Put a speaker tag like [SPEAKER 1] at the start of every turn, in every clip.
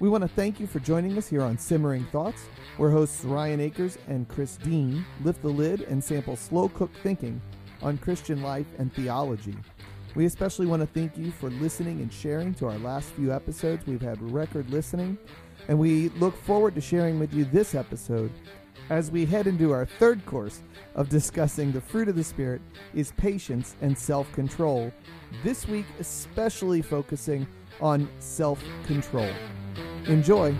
[SPEAKER 1] We want to thank you for joining us here on Simmering Thoughts, where hosts Ryan Akers and Chris Dean lift the lid and sample slow cooked thinking on Christian life and theology. We especially want to thank you for listening and sharing to our last few episodes. We've had record listening, and we look forward to sharing with you this episode as we head into our third course of discussing the fruit of the Spirit is patience and self control. This week, especially focusing on self control. Enjoy.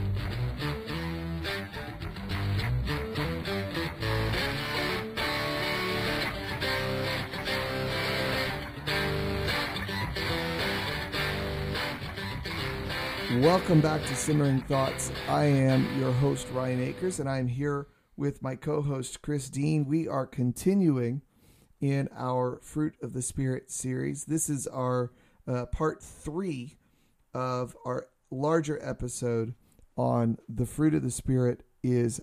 [SPEAKER 1] Welcome back to Simmering Thoughts. I am your host, Ryan Akers, and I'm here with my co host, Chris Dean. We are continuing in our Fruit of the Spirit series. This is our uh, part three of our larger episode on the fruit of the Spirit is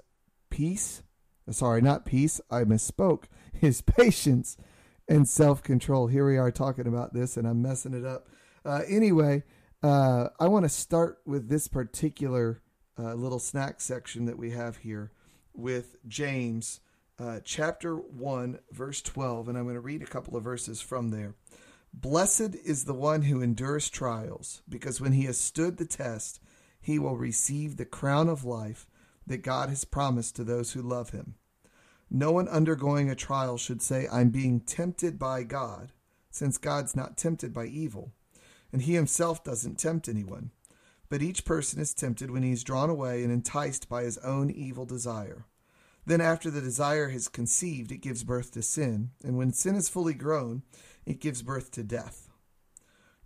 [SPEAKER 1] peace. Sorry, not peace. I misspoke. Is patience and self control. Here we are talking about this, and I'm messing it up. Uh, anyway, uh, I want to start with this particular uh, little snack section that we have here with James uh, chapter 1, verse 12, and I'm going to read a couple of verses from there. Blessed is the one who endures trials, because when he has stood the test, he will receive the crown of life that God has promised to those who love him. No one undergoing a trial should say, I'm being tempted by God, since God's not tempted by evil and he himself doesn't tempt anyone. But each person is tempted when he is drawn away and enticed by his own evil desire. Then, after the desire has conceived, it gives birth to sin, and when sin is fully grown, it gives birth to death.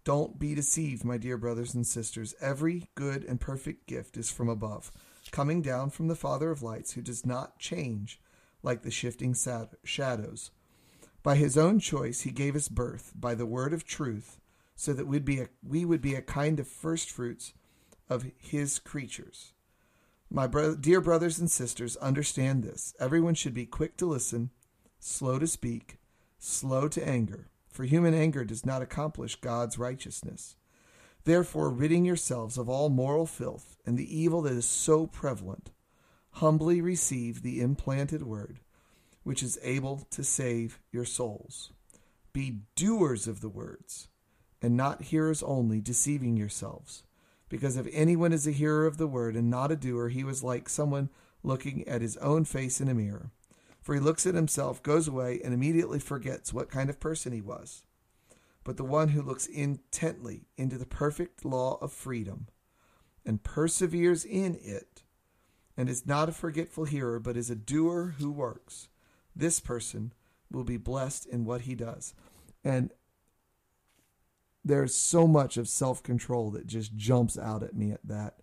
[SPEAKER 1] Don't be deceived, my dear brothers and sisters. Every good and perfect gift is from above, coming down from the Father of lights, who does not change like the shifting shadows. By his own choice, he gave us birth by the word of truth so that we'd be a, we would be a kind of first fruits of his creatures. My bro- dear brothers and sisters, understand this. Everyone should be quick to listen, slow to speak, slow to anger, for human anger does not accomplish God's righteousness. Therefore, ridding yourselves of all moral filth and the evil that is so prevalent, humbly receive the implanted word, which is able to save your souls. Be doers of the words and not hearers only, deceiving yourselves. Because if anyone is a hearer of the word and not a doer, he was like someone looking at his own face in a mirror. For he looks at himself, goes away, and immediately forgets what kind of person he was. But the one who looks intently into the perfect law of freedom and perseveres in it, and is not a forgetful hearer, but is a doer who works, this person will be blessed in what he does. And there's so much of self control that just jumps out at me at that.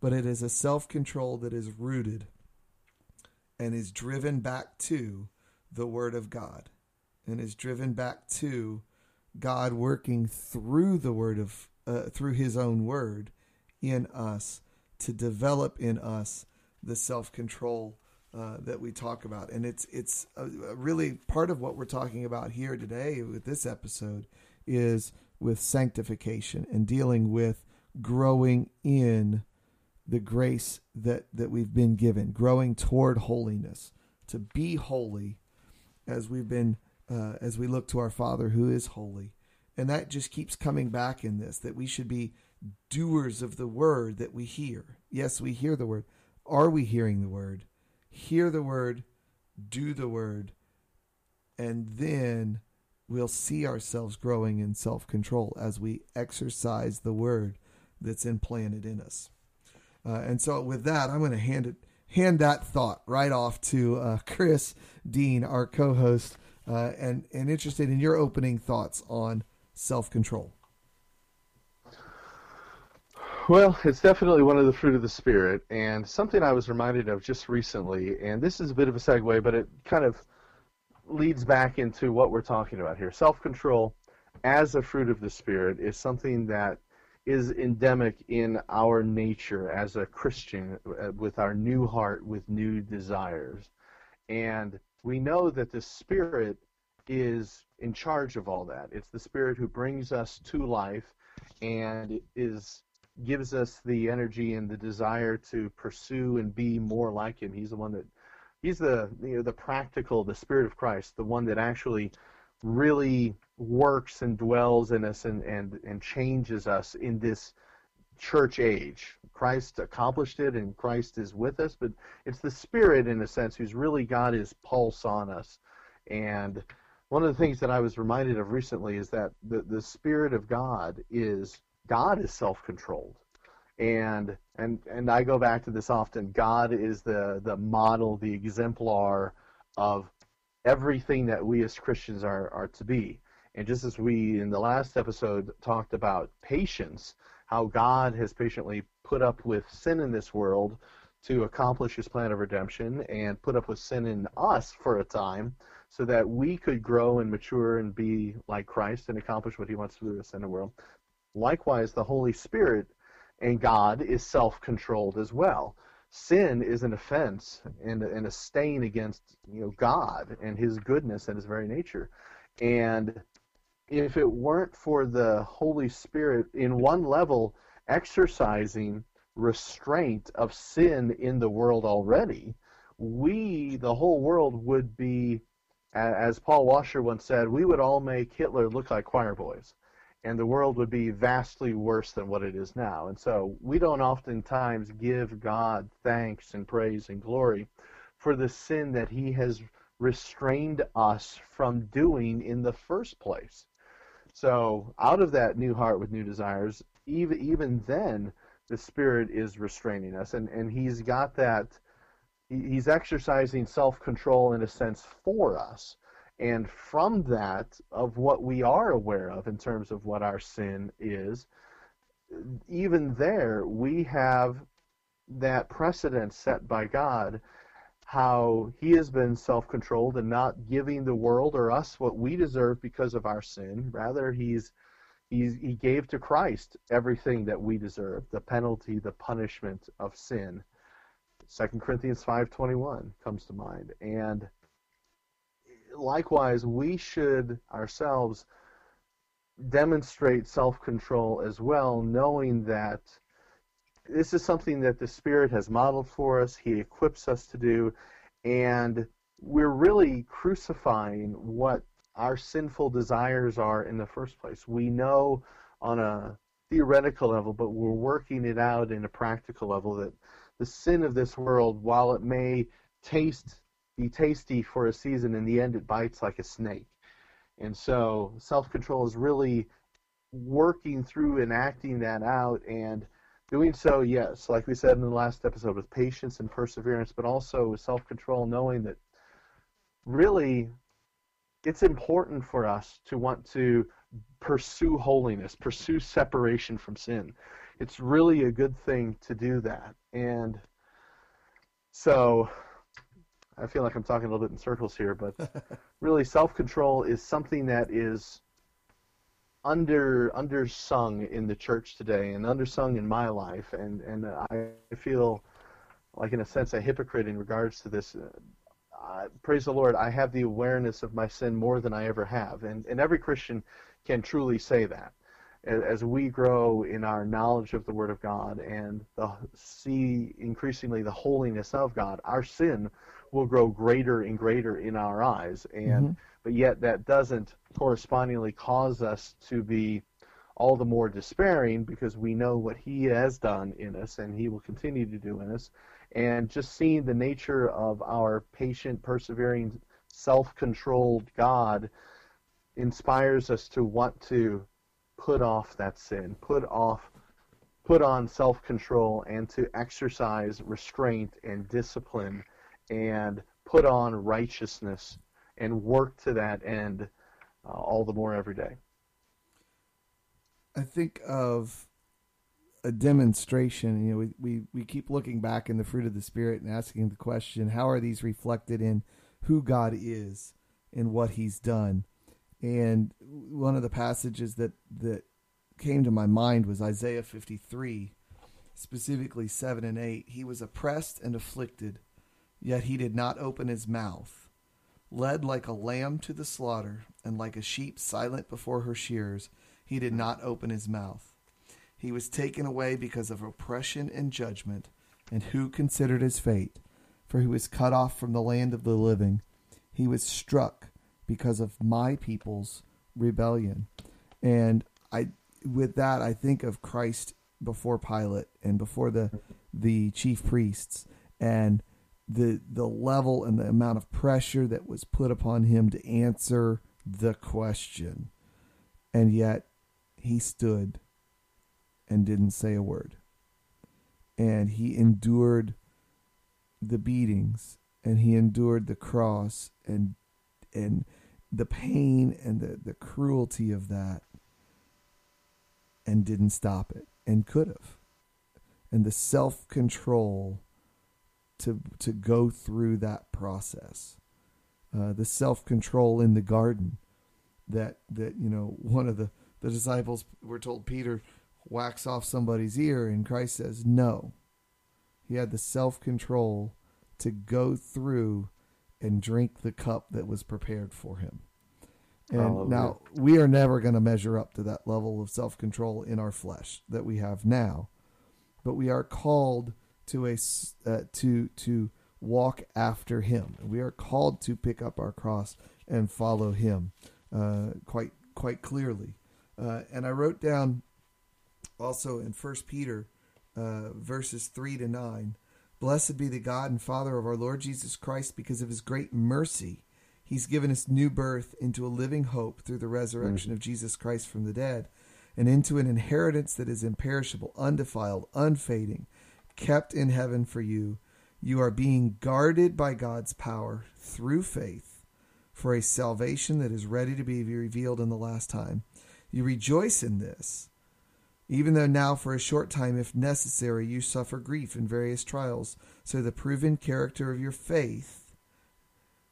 [SPEAKER 1] But it is a self control that is rooted and is driven back to the Word of God and is driven back to God working through the Word of, uh, through His own Word in us to develop in us the self control. Uh, that we talk about, and it's it's a, a really part of what we're talking about here today with this episode is with sanctification and dealing with growing in the grace that, that we've been given, growing toward holiness, to be holy as we've been, uh, as we look to our Father who is holy. And that just keeps coming back in this that we should be doers of the word that we hear. Yes, we hear the word. Are we hearing the word? Hear the word, do the word, and then we'll see ourselves growing in self control as we exercise the word that's implanted in us. Uh, and so, with that, I'm going to hand it hand that thought right off to uh, Chris Dean, our co-host, uh, and and interested in your opening thoughts on self control.
[SPEAKER 2] Well, it's definitely one of the fruit of the spirit, and something I was reminded of just recently. And this is a bit of a segue, but it kind of leads back into what we're talking about here. Self control as a fruit of the Spirit is something that is endemic in our nature as a Christian uh, with our new heart, with new desires. And we know that the Spirit is in charge of all that. It's the Spirit who brings us to life and is gives us the energy and the desire to pursue and be more like him. He's the one that he's the you know the practical, the spirit of Christ, the one that actually really works and dwells in us and and and changes us in this church age. Christ accomplished it and Christ is with us, but it's the spirit in a sense who's really got his pulse on us. And one of the things that I was reminded of recently is that the, the Spirit of God is God is self-controlled, and and and I go back to this often. God is the the model, the exemplar of everything that we as Christians are are to be. And just as we in the last episode talked about patience, how God has patiently put up with sin in this world to accomplish his plan of redemption and put up with sin in us for a time so that we could grow and mature and be like Christ and accomplish what he wants to do in the world. Likewise, the Holy Spirit and God is self-controlled as well. Sin is an offense and, and a stain against you know God and His goodness and His very nature. And if it weren't for the Holy Spirit, in one level, exercising restraint of sin in the world already, we, the whole world, would be, as Paul Washer once said, we would all make Hitler look like choir boys. And the world would be vastly worse than what it is now. And so we don't oftentimes give God thanks and praise and glory for the sin that He has restrained us from doing in the first place. So out of that new heart with new desires, even even then, the Spirit is restraining us, and and He's got that. He's exercising self-control in a sense for us, and from that of what we are aware of in terms of what our sin is, even there we have that precedent set by God how he has been self-controlled and not giving the world or us what we deserve because of our sin. Rather, he's, he's he gave to Christ everything that we deserve, the penalty, the punishment of sin. 2 Corinthians 5:21 comes to mind. And likewise, we should ourselves demonstrate self-control as well, knowing that this is something that the Spirit has modeled for us. He equips us to do, and we're really crucifying what our sinful desires are in the first place. We know on a theoretical level, but we're working it out in a practical level that the sin of this world, while it may taste be tasty for a season, in the end it bites like a snake. And so self-control is really working through and acting that out and Doing so, yes, like we said in the last episode, with patience and perseverance, but also with self control, knowing that really it's important for us to want to pursue holiness, pursue separation from sin. It's really a good thing to do that. And so I feel like I'm talking a little bit in circles here, but really self control is something that is under undersung in the church today and undersung in my life. And and I feel like in a sense a hypocrite in regards to this. Uh, praise the Lord I have the awareness of my sin more than I ever have. And and every Christian can truly say that as we grow in our knowledge of the Word of God and the, see increasingly the holiness of God, our sin will grow greater and greater in our eyes. And mm-hmm. but yet that doesn't correspondingly cause us to be all the more despairing because we know what he has done in us and he will continue to do in us. And just seeing the nature of our patient, persevering, self-controlled God inspires us to want to put off that sin, put off put on self-control and to exercise restraint and discipline and put on righteousness and work to that end uh, all the more every day.
[SPEAKER 1] I think of a demonstration. You know, we, we, we keep looking back in the fruit of the Spirit and asking the question, how are these reflected in who God is and what He's done? And one of the passages that, that came to my mind was Isaiah 53, specifically 7 and 8. He was oppressed and afflicted Yet he did not open his mouth. Led like a lamb to the slaughter, and like a sheep silent before her shears, he did not open his mouth. He was taken away because of oppression and judgment. And who considered his fate? For he was cut off from the land of the living. He was struck because of my people's rebellion. And I with that I think of Christ before Pilate and before the the chief priests and the the level and the amount of pressure that was put upon him to answer the question. And yet he stood and didn't say a word. And he endured the beatings and he endured the cross and and the pain and the, the cruelty of that and didn't stop it and could have. And the self control to to go through that process. Uh, the self control in the garden that that you know one of the the disciples were told Peter whacks off somebody's ear and Christ says no. He had the self control to go through and drink the cup that was prepared for him. And now we are never going to measure up to that level of self control in our flesh that we have now, but we are called to a uh, to to walk after Him. We are called to pick up our cross and follow Him uh, quite quite clearly. Uh, and I wrote down also in First Peter uh, verses three to nine. Blessed be the God and Father of our Lord Jesus Christ, because of His great mercy He's given us new birth into a living hope through the resurrection mm. of Jesus Christ from the dead, and into an inheritance that is imperishable, undefiled, unfading, kept in heaven for you. You are being guarded by God's power through faith for a salvation that is ready to be revealed in the last time. You rejoice in this, even though now, for a short time, if necessary, you suffer grief in various trials, so the proven character of your faith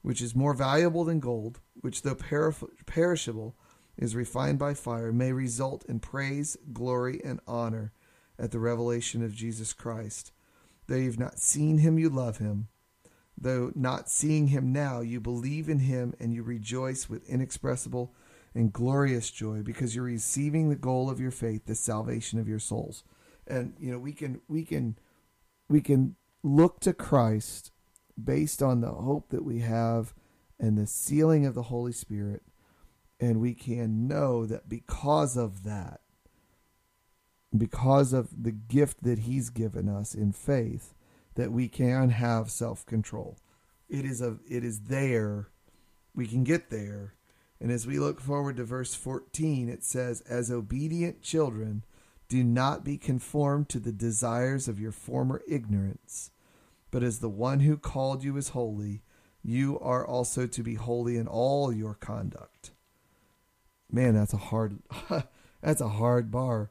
[SPEAKER 1] which is more valuable than gold, which though perishable is refined by fire, may result in praise, glory, and honor at the revelation of Jesus Christ. Though you've not seen him, you love him. Though not seeing him now, you believe in him and you rejoice with inexpressible and glorious joy because you're receiving the goal of your faith, the salvation of your souls. And you know, we can we can we can look to Christ based on the hope that we have and the sealing of the Holy Spirit. And we can know that because of that, because of the gift that He's given us in faith, that we can have self control. It is a it is there. We can get there. And as we look forward to verse 14, it says, As obedient children, do not be conformed to the desires of your former ignorance but as the one who called you is holy, you are also to be holy in all your conduct. Man, that's a hard that's a hard bar.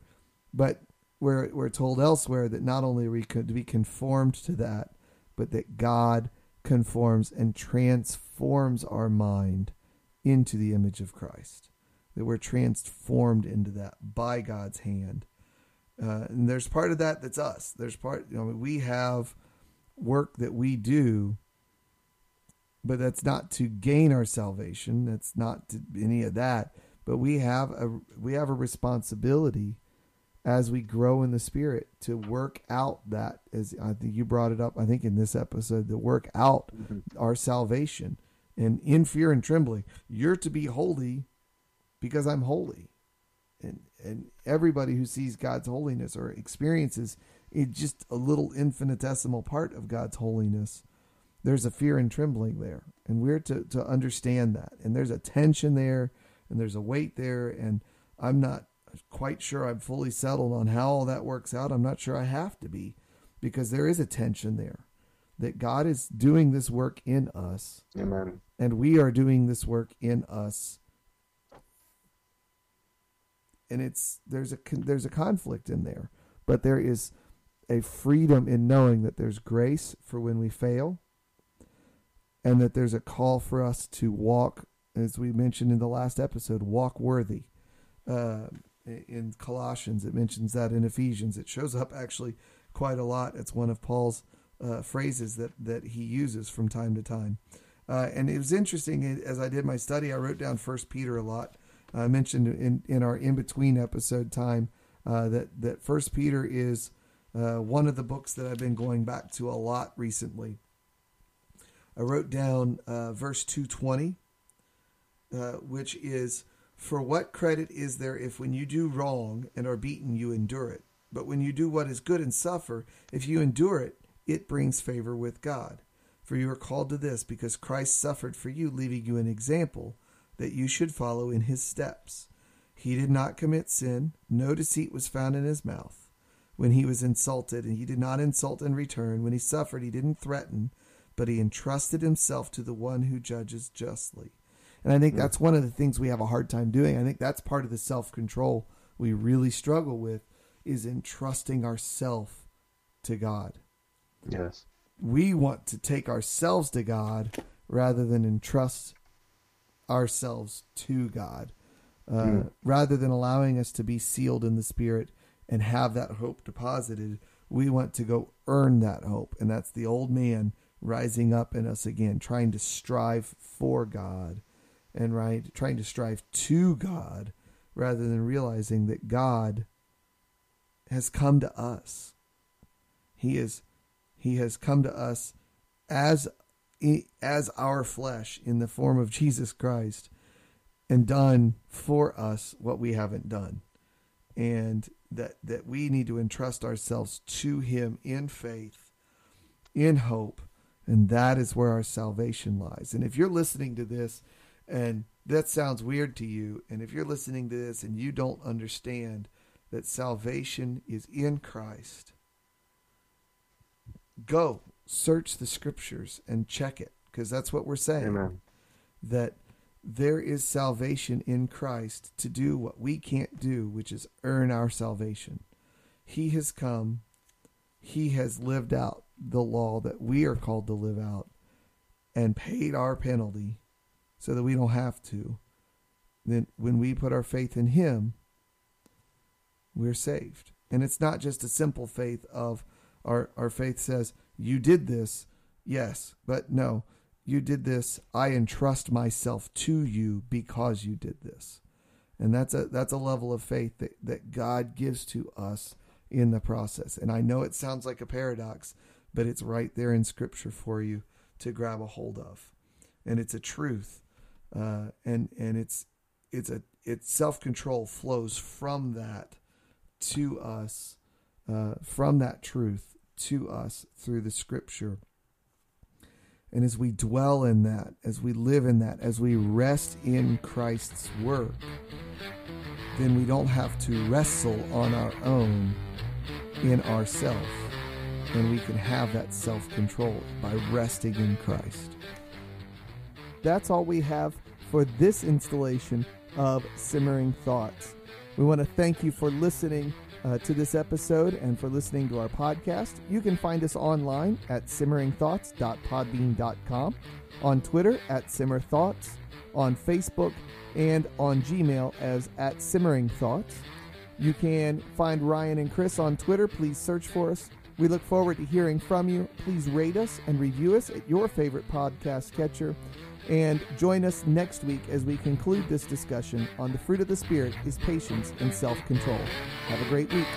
[SPEAKER 1] But we're we're told elsewhere that not only are we to be conformed to that, but that God conforms and transforms our mind into the image of Christ. That we're transformed into that by God's hand. Uh, and there's part of that that's us. There's part, you know, we have work that we do, but that's not to gain our salvation. That's not to any of that. But we have a we have a responsibility as we grow in the spirit to work out that as I think you brought it up I think in this episode to work out mm-hmm. our salvation and in fear and trembling you're to be holy because I'm holy and and everybody who sees God's holiness or experiences it just a little infinitesimal part of God's holiness. There's a fear and trembling there. And we're to, to understand that. And there's a tension there and there's a weight there. And I'm not quite sure I'm fully settled on how all that works out. I'm not sure I have to be because there is a tension there that God is doing this work in us.
[SPEAKER 2] Amen.
[SPEAKER 1] And we are doing this work in us. And it's there's a there's a conflict in there, but there is a freedom in knowing that there's grace for when we fail and that there's a call for us to walk, as we mentioned in the last episode, walk worthy. Uh, in Colossians, it mentions that in Ephesians. It shows up actually quite a lot. It's one of Paul's uh, phrases that, that he uses from time to time. Uh, and it was interesting as I did my study, I wrote down First Peter a lot. I mentioned in, in our in between episode time Uh, that that First Peter is uh, one of the books that I've been going back to a lot recently. I wrote down uh, verse two twenty, uh, which is, "For what credit is there if when you do wrong and are beaten you endure it? But when you do what is good and suffer, if you endure it, it brings favor with God." For you are called to this because Christ suffered for you, leaving you an example that you should follow in his steps. He did not commit sin, no deceit was found in his mouth. When he was insulted, and he did not insult in return. When he suffered, he didn't threaten, but he entrusted himself to the one who judges justly. And I think that's one of the things we have a hard time doing. I think that's part of the self control we really struggle with is entrusting ourselves to God.
[SPEAKER 2] Yes
[SPEAKER 1] we want to take ourselves to God rather than entrust ourselves to God, uh, mm. rather than allowing us to be sealed in the Spirit and have that hope deposited. We want to go earn that hope, and that's the old man rising up in us again, trying to strive for God, and right, trying to strive to God, rather than realizing that God has come to us. He is he has come to us as as our flesh in the form of Jesus Christ and done for us what we haven't done. And that that we need to entrust ourselves to him in faith, in hope, and that is where our salvation lies. And if you're listening to this and that sounds weird to you, and if you're listening to this and you don't understand that salvation is in Christ, go search the scriptures and check it because that's what we're saying.
[SPEAKER 2] Amen.
[SPEAKER 1] That there is salvation in Christ to do what we can't do, which is earn our salvation. He has come, He has lived out the law that we are called to live out and paid our penalty so that we don't have to. Then, when we put our faith in Him, we're saved. And it's not just a simple faith of, our, our faith says, You did this, yes, but no, you did this. I entrust myself to you because you did this. And that's a that's a level of faith that, that God gives to us in the process. And I know it sounds like a paradox, but it's right there in scripture for you to grab a hold of. And it's a truth. Uh, and and it's it's a it's self-control flows from that to us uh, from that truth to us through the scripture. And as we dwell in that, as we live in that, as we rest in Christ's work, then we don't have to wrestle on our own in ourself. And we can have that self control by resting in Christ. That's all we have for this installation of Simmering Thoughts. We want to thank you for listening uh, to this episode and for listening to our podcast. You can find us online at simmeringthoughts.podbean.com, on Twitter at simmerthoughts, on Facebook, and on Gmail as at Simmering Thoughts. You can find Ryan and Chris on Twitter. Please search for us. We look forward to hearing from you. Please rate us and review us at your favorite podcast catcher. And join us next week as we conclude this discussion on the fruit of the Spirit is patience and self control. Have a great week.